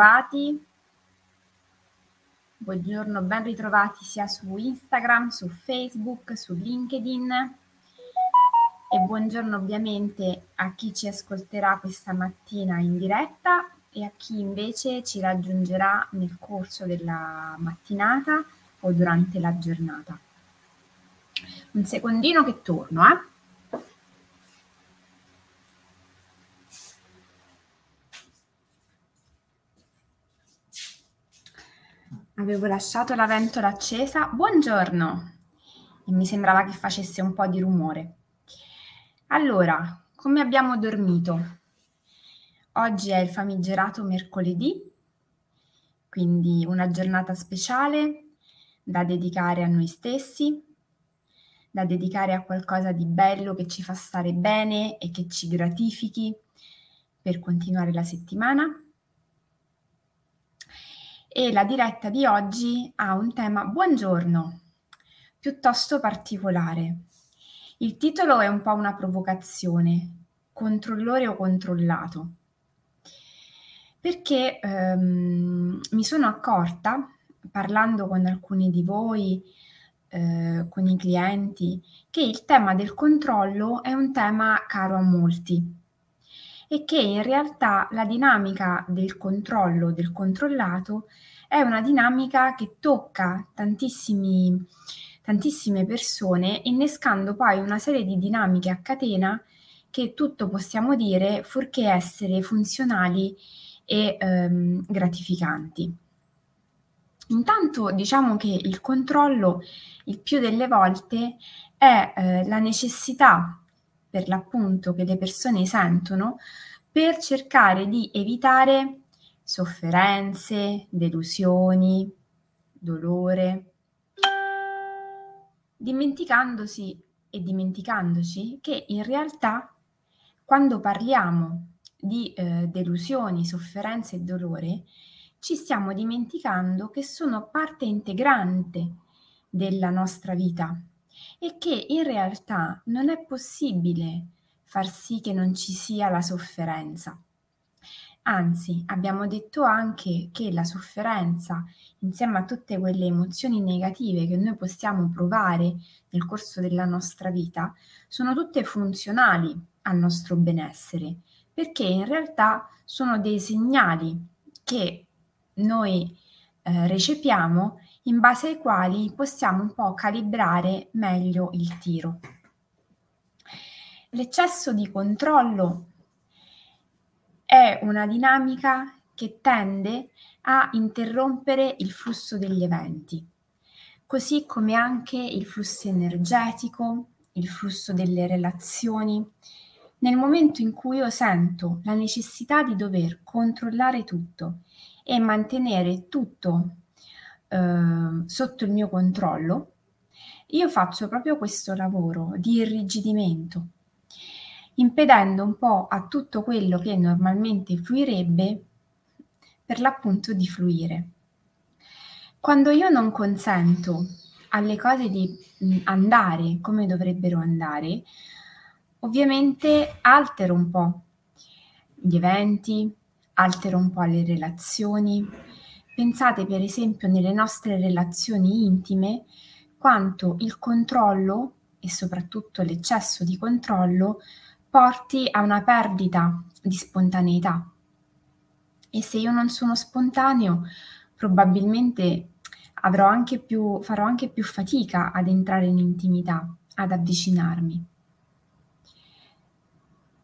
ritrovati. Buongiorno, ben ritrovati sia su Instagram, su Facebook, su LinkedIn e buongiorno ovviamente a chi ci ascolterà questa mattina in diretta e a chi invece ci raggiungerà nel corso della mattinata o durante la giornata. Un secondino che torno, eh. Avevo lasciato la ventola accesa. Buongiorno! E mi sembrava che facesse un po' di rumore. Allora, come abbiamo dormito? Oggi è il famigerato mercoledì, quindi una giornata speciale da dedicare a noi stessi, da dedicare a qualcosa di bello che ci fa stare bene e che ci gratifichi per continuare la settimana. E la diretta di oggi ha un tema, buongiorno, piuttosto particolare. Il titolo è un po' una provocazione, controllore o controllato, perché ehm, mi sono accorta, parlando con alcuni di voi, eh, con i clienti, che il tema del controllo è un tema caro a molti e che in realtà la dinamica del controllo, del controllato, è una dinamica che tocca tantissime persone, innescando poi una serie di dinamiche a catena che tutto possiamo dire fuorché essere funzionali e ehm, gratificanti. Intanto diciamo che il controllo il più delle volte è eh, la necessità per l'appunto che le persone sentono per cercare di evitare sofferenze, delusioni, dolore, dimenticandosi e dimenticandoci che in realtà quando parliamo di eh, delusioni, sofferenze e dolore, ci stiamo dimenticando che sono parte integrante della nostra vita e che in realtà non è possibile far sì che non ci sia la sofferenza. Anzi, abbiamo detto anche che la sofferenza, insieme a tutte quelle emozioni negative che noi possiamo provare nel corso della nostra vita, sono tutte funzionali al nostro benessere, perché in realtà sono dei segnali che noi eh, recepiamo in base ai quali possiamo un po' calibrare meglio il tiro. L'eccesso di controllo è una dinamica che tende a interrompere il flusso degli eventi, così come anche il flusso energetico, il flusso delle relazioni. Nel momento in cui io sento la necessità di dover controllare tutto e mantenere tutto eh, sotto il mio controllo, io faccio proprio questo lavoro di irrigidimento, impedendo un po' a tutto quello che normalmente fluirebbe per l'appunto di fluire. Quando io non consento alle cose di andare come dovrebbero andare, ovviamente altero un po' gli eventi, altero un po' le relazioni, Pensate per esempio nelle nostre relazioni intime quanto il controllo e soprattutto l'eccesso di controllo porti a una perdita di spontaneità. E se io non sono spontaneo, probabilmente anche più, farò anche più fatica ad entrare in intimità, ad avvicinarmi.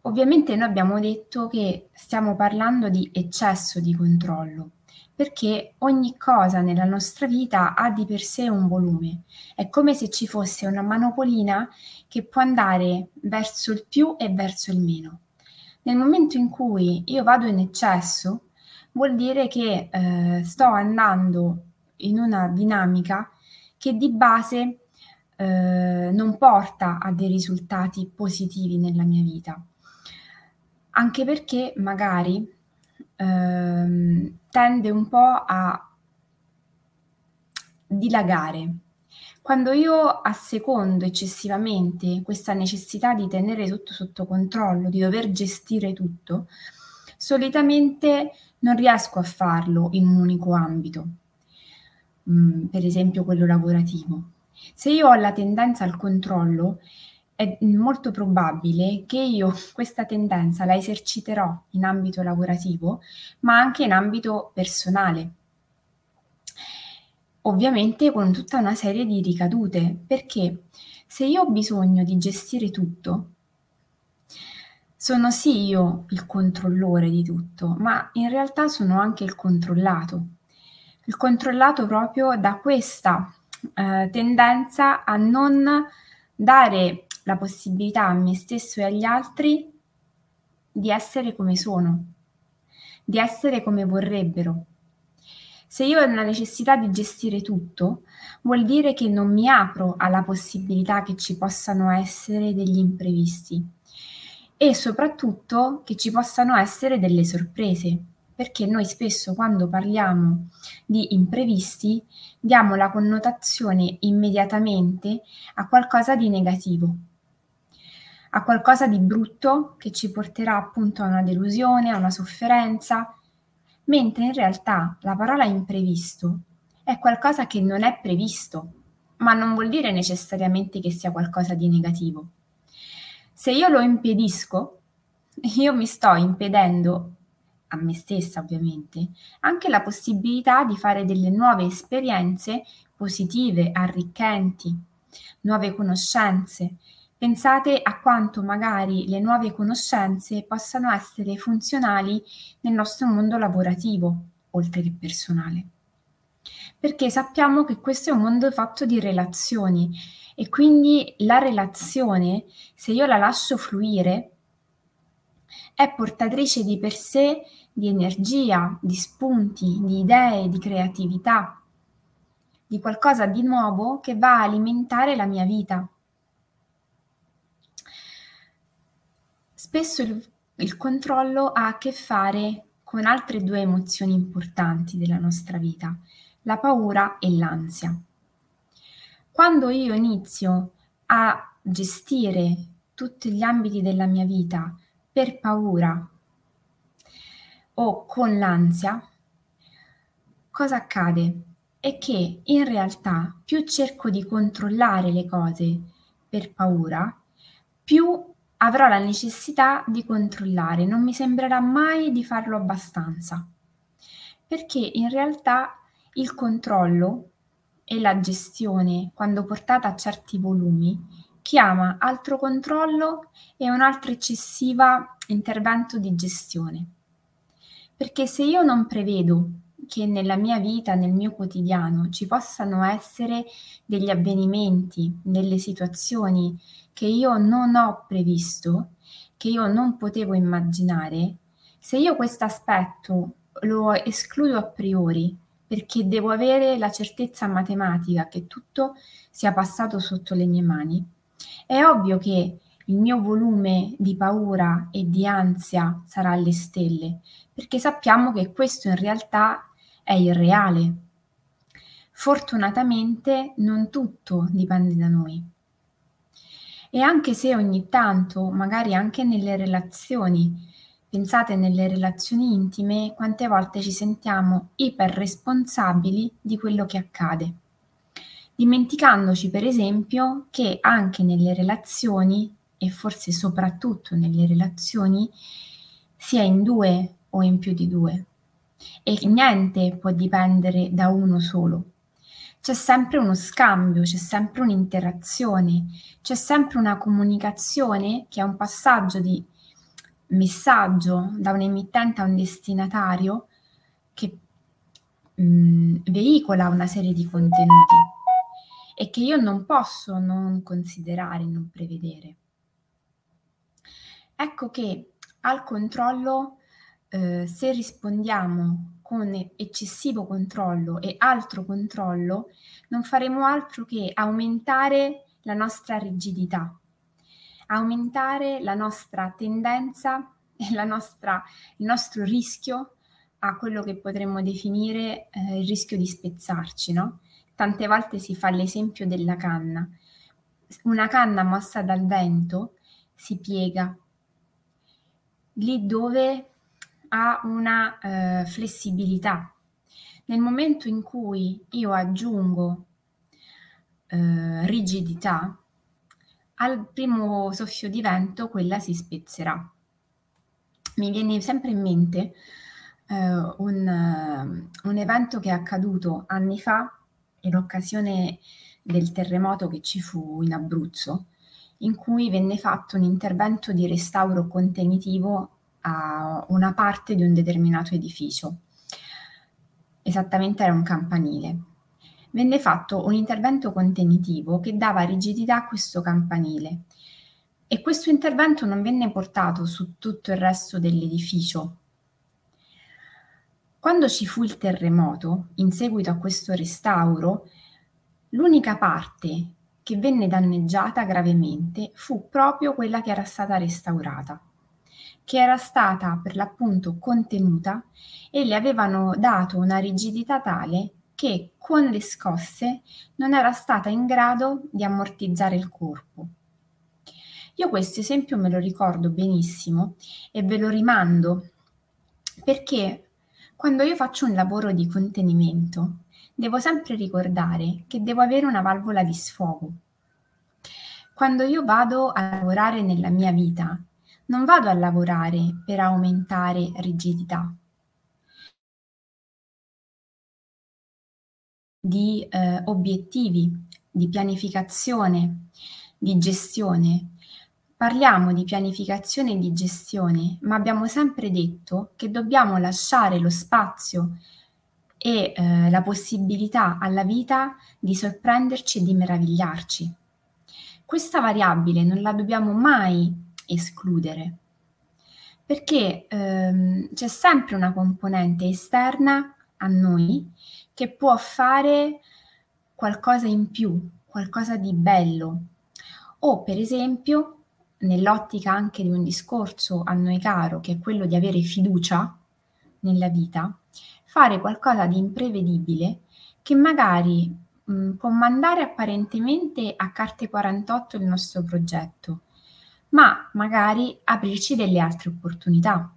Ovviamente noi abbiamo detto che stiamo parlando di eccesso di controllo perché ogni cosa nella nostra vita ha di per sé un volume. È come se ci fosse una manopolina che può andare verso il più e verso il meno. Nel momento in cui io vado in eccesso, vuol dire che eh, sto andando in una dinamica che di base eh, non porta a dei risultati positivi nella mia vita. Anche perché magari ehm, tende un po' a dilagare. Quando io assecondo eccessivamente questa necessità di tenere tutto sotto controllo, di dover gestire tutto, Solitamente non riesco a farlo in un unico ambito, mm, per esempio quello lavorativo. Se io ho la tendenza al controllo, è molto probabile che io questa tendenza la eserciterò in ambito lavorativo, ma anche in ambito personale. Ovviamente con tutta una serie di ricadute, perché se io ho bisogno di gestire tutto, sono sì io il controllore di tutto, ma in realtà sono anche il controllato. Il controllato proprio da questa eh, tendenza a non dare la possibilità a me stesso e agli altri di essere come sono, di essere come vorrebbero. Se io ho la necessità di gestire tutto, vuol dire che non mi apro alla possibilità che ci possano essere degli imprevisti e soprattutto che ci possano essere delle sorprese, perché noi spesso quando parliamo di imprevisti diamo la connotazione immediatamente a qualcosa di negativo a qualcosa di brutto che ci porterà appunto a una delusione, a una sofferenza, mentre in realtà la parola imprevisto è qualcosa che non è previsto, ma non vuol dire necessariamente che sia qualcosa di negativo. Se io lo impedisco, io mi sto impedendo a me stessa ovviamente, anche la possibilità di fare delle nuove esperienze positive, arricchenti, nuove conoscenze, Pensate a quanto magari le nuove conoscenze possano essere funzionali nel nostro mondo lavorativo, oltre che personale. Perché sappiamo che questo è un mondo fatto di relazioni e quindi la relazione, se io la lascio fluire, è portatrice di per sé di energia, di spunti, di idee, di creatività, di qualcosa di nuovo che va a alimentare la mia vita. Spesso il, il controllo ha a che fare con altre due emozioni importanti della nostra vita, la paura e l'ansia. Quando io inizio a gestire tutti gli ambiti della mia vita per paura o con l'ansia, cosa accade? È che in realtà più cerco di controllare le cose per paura, più avrò la necessità di controllare, non mi sembrerà mai di farlo abbastanza, perché in realtà il controllo e la gestione, quando portata a certi volumi, chiama altro controllo e un altro eccessivo intervento di gestione. Perché se io non prevedo che nella mia vita, nel mio quotidiano, ci possano essere degli avvenimenti, delle situazioni che io non ho previsto, che io non potevo immaginare, se io questo aspetto lo escludo a priori perché devo avere la certezza matematica che tutto sia passato sotto le mie mani, è ovvio che il mio volume di paura e di ansia sarà alle stelle, perché sappiamo che questo in realtà è irreale. Fortunatamente non tutto dipende da noi. E anche se ogni tanto, magari anche nelle relazioni, pensate nelle relazioni intime, quante volte ci sentiamo iperresponsabili di quello che accade, dimenticandoci per esempio che anche nelle relazioni, e forse soprattutto nelle relazioni, sia in due o in più di due, e niente può dipendere da uno solo c'è sempre uno scambio, c'è sempre un'interazione, c'è sempre una comunicazione che è un passaggio di messaggio da un emittente a un destinatario che mh, mm, veicola una serie di contenuti e che io non posso non considerare, non prevedere. Ecco che al controllo, eh, se rispondiamo con eccessivo controllo e altro controllo, non faremo altro che aumentare la nostra rigidità, aumentare la nostra tendenza e la nostra, il nostro rischio a quello che potremmo definire eh, il rischio di spezzarci, no? Tante volte si fa l'esempio della canna. Una canna mossa dal vento si piega lì dove ha una eh, flessibilità. Nel momento in cui io aggiungo eh, rigidità, al primo soffio di vento quella si spezzerà. Mi viene sempre in mente eh, un, un evento che è accaduto anni fa in occasione del terremoto che ci fu in Abruzzo, in cui venne fatto un intervento di restauro contenitivo a una parte di un determinato edificio. Esattamente era un campanile. Venne fatto un intervento contenitivo che dava rigidità a questo campanile e questo intervento non venne portato su tutto il resto dell'edificio. Quando ci fu il terremoto, in seguito a questo restauro, l'unica parte che venne danneggiata gravemente fu proprio quella che era stata restaurata, che era stata per l'appunto contenuta e le avevano dato una rigidità tale che con le scosse non era stata in grado di ammortizzare il corpo. Io questo esempio me lo ricordo benissimo e ve lo rimando perché quando io faccio un lavoro di contenimento devo sempre ricordare che devo avere una valvola di sfogo. Quando io vado a lavorare nella mia vita, non vado a lavorare per aumentare rigidità. di eh, obiettivi, di pianificazione, di gestione. Parliamo di pianificazione e di gestione, ma abbiamo sempre detto che dobbiamo lasciare lo spazio e eh, la possibilità alla vita di sorprenderci e di meravigliarci. Questa variabile non la dobbiamo mai escludere, perché ehm, c'è sempre una componente esterna a noi che può fare qualcosa in più, qualcosa di bello. O per esempio, nell'ottica anche di un discorso a noi caro, che è quello di avere fiducia nella vita, fare qualcosa di imprevedibile che magari mh, può mandare apparentemente a carte 48 il nostro progetto, ma magari aprirci delle altre opportunità.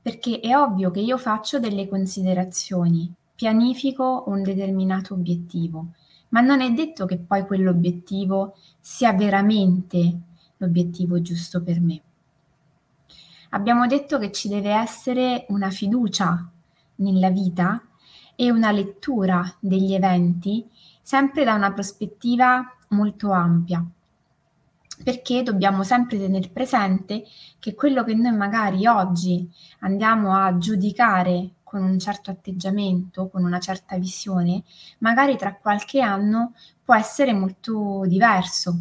Perché è ovvio che io faccio delle considerazioni, pianifico un determinato obiettivo, ma non è detto che poi quell'obiettivo sia veramente l'obiettivo giusto per me. Abbiamo detto che ci deve essere una fiducia nella vita e una lettura degli eventi sempre da una prospettiva molto ampia, perché dobbiamo sempre tenere presente che quello che noi magari oggi andiamo a giudicare con un certo atteggiamento, con una certa visione, magari tra qualche anno può essere molto diverso.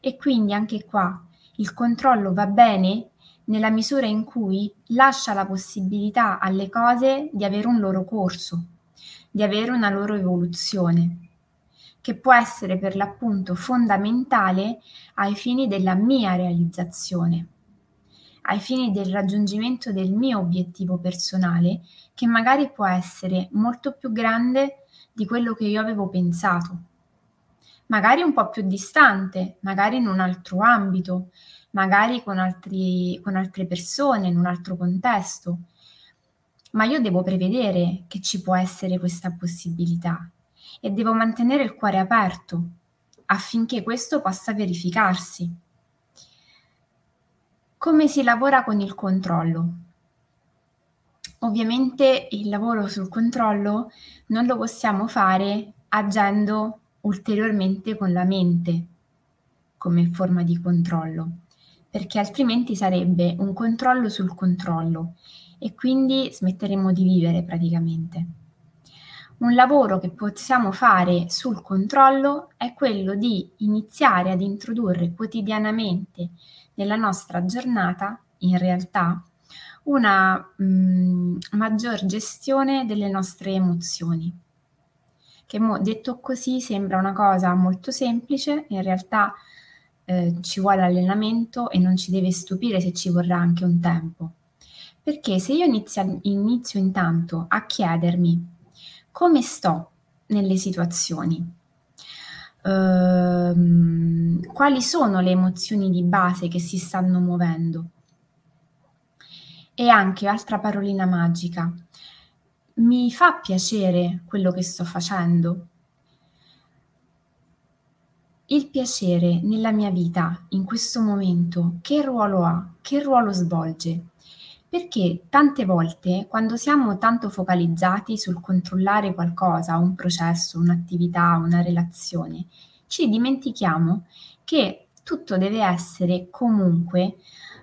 E quindi anche qua il controllo va bene nella misura in cui lascia la possibilità alle cose di avere un loro corso, di avere una loro evoluzione, che può essere per l'appunto fondamentale ai fini della mia realizzazione, ai fini del raggiungimento del mio obiettivo personale, che magari può essere molto più grande di quello che io avevo pensato. Magari un po' più distante, magari in un altro ambito, magari con, altri, con altre persone, in un altro contesto. Ma io devo prevedere che ci può essere questa possibilità e devo mantenere il cuore aperto affinché questo possa verificarsi. Come si lavora con il controllo? Ovviamente il lavoro sul controllo non lo possiamo fare agendo ulteriormente con la mente come forma di controllo perché altrimenti sarebbe un controllo sul controllo e quindi smetteremo di vivere praticamente. Un lavoro che possiamo fare sul controllo è quello di iniziare ad introdurre quotidianamente nella nostra giornata, in realtà, una mh, mm, maggior gestione delle nostre emozioni. Che mo, detto così sembra una cosa molto semplice, in realtà eh, ci vuole allenamento e non ci deve stupire se ci vorrà anche un tempo. Perché se io inizio, inizio intanto a chiedermi come sto nelle situazioni, Uh, quali sono le emozioni di base che si stanno muovendo. E anche altra parolina magica. Mi fa piacere quello che sto facendo? Il piacere nella mia vita, in questo momento, che ruolo ha? Che ruolo svolge? Perché tante volte, quando siamo tanto focalizzati sul controllare qualcosa, un processo, un'attività, una relazione, ci dimentichiamo che tutto deve essere comunque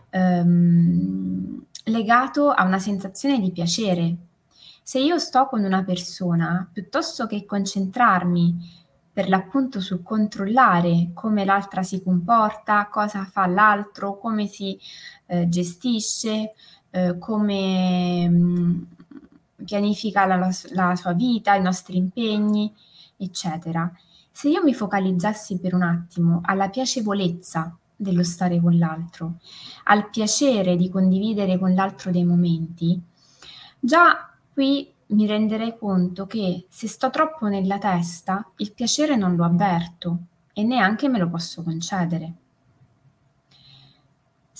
ehm, legato a una sensazione di piacere. Se io sto con una persona, piuttosto che concentrarmi per l'appunto sul controllare come l'altra si comporta, cosa fa l'altro, come si eh, gestisce, eh, come pianifica la, la sua vita, i nostri impegni, eccetera. Se io mi focalizzassi per un attimo alla piacevolezza dello stare con l'altro, al piacere di condividere con l'altro dei momenti, già qui mi renderei conto che se sto troppo nella testa, il piacere non lo avverto e neanche me lo posso concedere.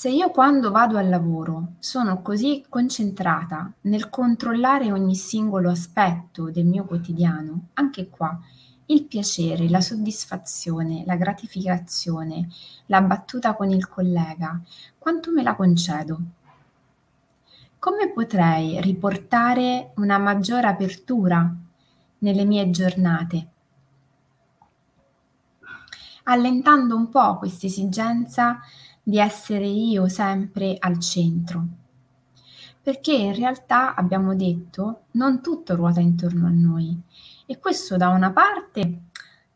Se io quando vado al lavoro sono così concentrata nel controllare ogni singolo aspetto del mio quotidiano, anche qua il piacere, la soddisfazione, la gratificazione, la battuta con il collega, quanto me la concedo? Come potrei riportare una maggiore apertura nelle mie giornate? Allentando un po' questa esigenza di essere io sempre al centro. Perché in realtà abbiamo detto non tutto ruota intorno a noi e questo da una parte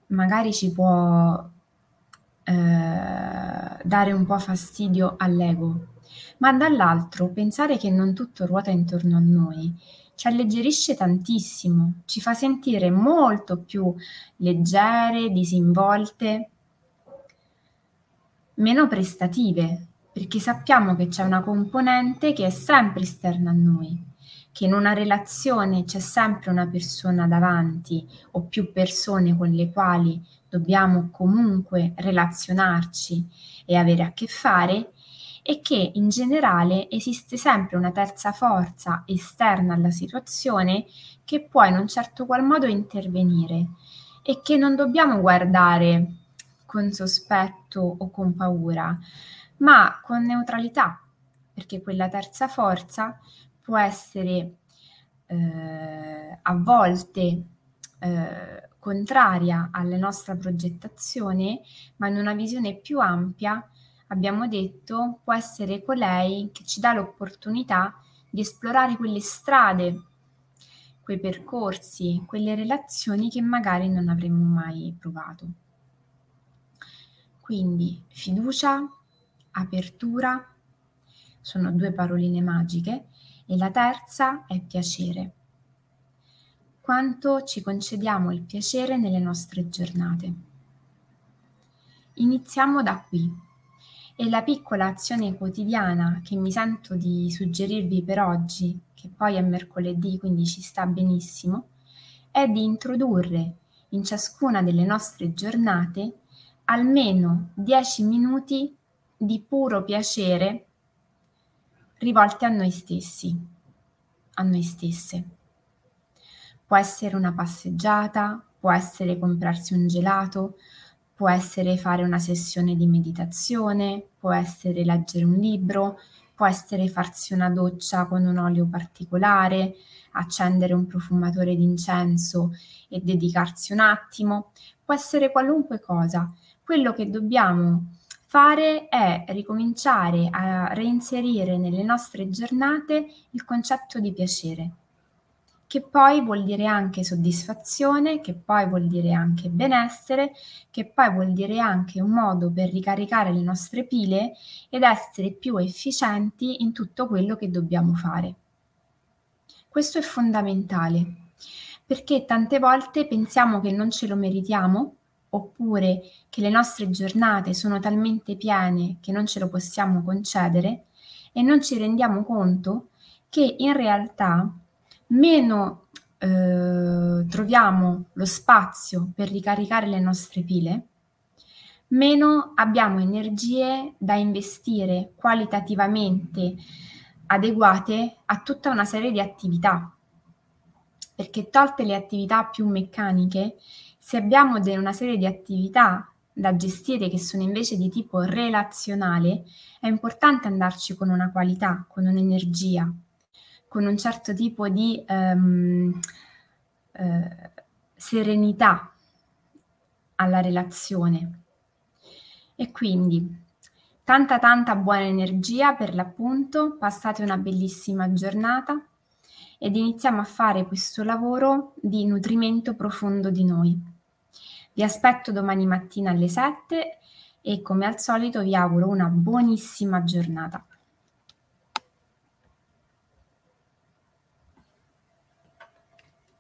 magari ci può eh, dare un po' fastidio all'ego, ma dall'altro pensare che non tutto ruota intorno a noi ci alleggerisce tantissimo, ci fa sentire molto più leggere, disinvolte, meno prestative, perché sappiamo che c'è una componente che è sempre esterna a noi che in una relazione c'è sempre una persona davanti o più persone con le quali dobbiamo comunque relazionarci e avere a che fare e che in generale esiste sempre una terza forza esterna alla situazione che può in un certo qual modo intervenire e che non dobbiamo guardare con sospetto o con paura, ma con neutralità, perché quella terza forza può essere eh, a volte eh, contraria alla nostra progettazione, ma in una visione più ampia, abbiamo detto, può essere colei che ci dà l'opportunità di esplorare quelle strade, quei percorsi, quelle relazioni che magari non avremmo mai provato. Quindi fiducia, apertura, sono due paroline magiche e la terza è piacere. Quanto ci concediamo il piacere nelle nostre giornate. Iniziamo da qui e la piccola azione quotidiana che mi sento di suggerirvi per oggi, che poi è mercoledì, quindi ci sta benissimo, è di introdurre in ciascuna delle nostre giornate almeno 10 minuti di puro piacere rivolte a noi stessi, a noi stesse. Può essere una passeggiata, può essere comprarsi un gelato, può essere fare una sessione di meditazione, può essere leggere un libro, può essere farsi una doccia con un olio particolare, accendere un profumatore d'incenso e dedicarsi un attimo, può essere qualunque cosa. Quello che dobbiamo fare è ricominciare a reinserire nelle nostre giornate il concetto di piacere, che poi vuol dire anche soddisfazione, che poi vuol dire anche benessere, che poi vuol dire anche un modo per ricaricare le nostre pile ed essere più efficienti in tutto quello che dobbiamo fare. Questo è fondamentale perché tante volte pensiamo che non ce lo meritiamo oppure che le nostre giornate sono talmente piene che non ce lo possiamo concedere e non ci rendiamo conto che in realtà meno eh, troviamo lo spazio per ricaricare le nostre pile, meno abbiamo energie da investire qualitativamente adeguate a tutta una serie di attività, perché tolte le attività più meccaniche, se abbiamo una serie di attività da gestire che sono invece di tipo relazionale, è importante andarci con una qualità, con un'energia, con un certo tipo di um, eh, serenità alla relazione. E quindi tanta tanta buona energia per l'appunto, passate una bellissima giornata ed iniziamo a fare questo lavoro di nutrimento profondo di noi. Vi aspetto domani mattina alle 7 e come al solito vi auguro una buonissima giornata.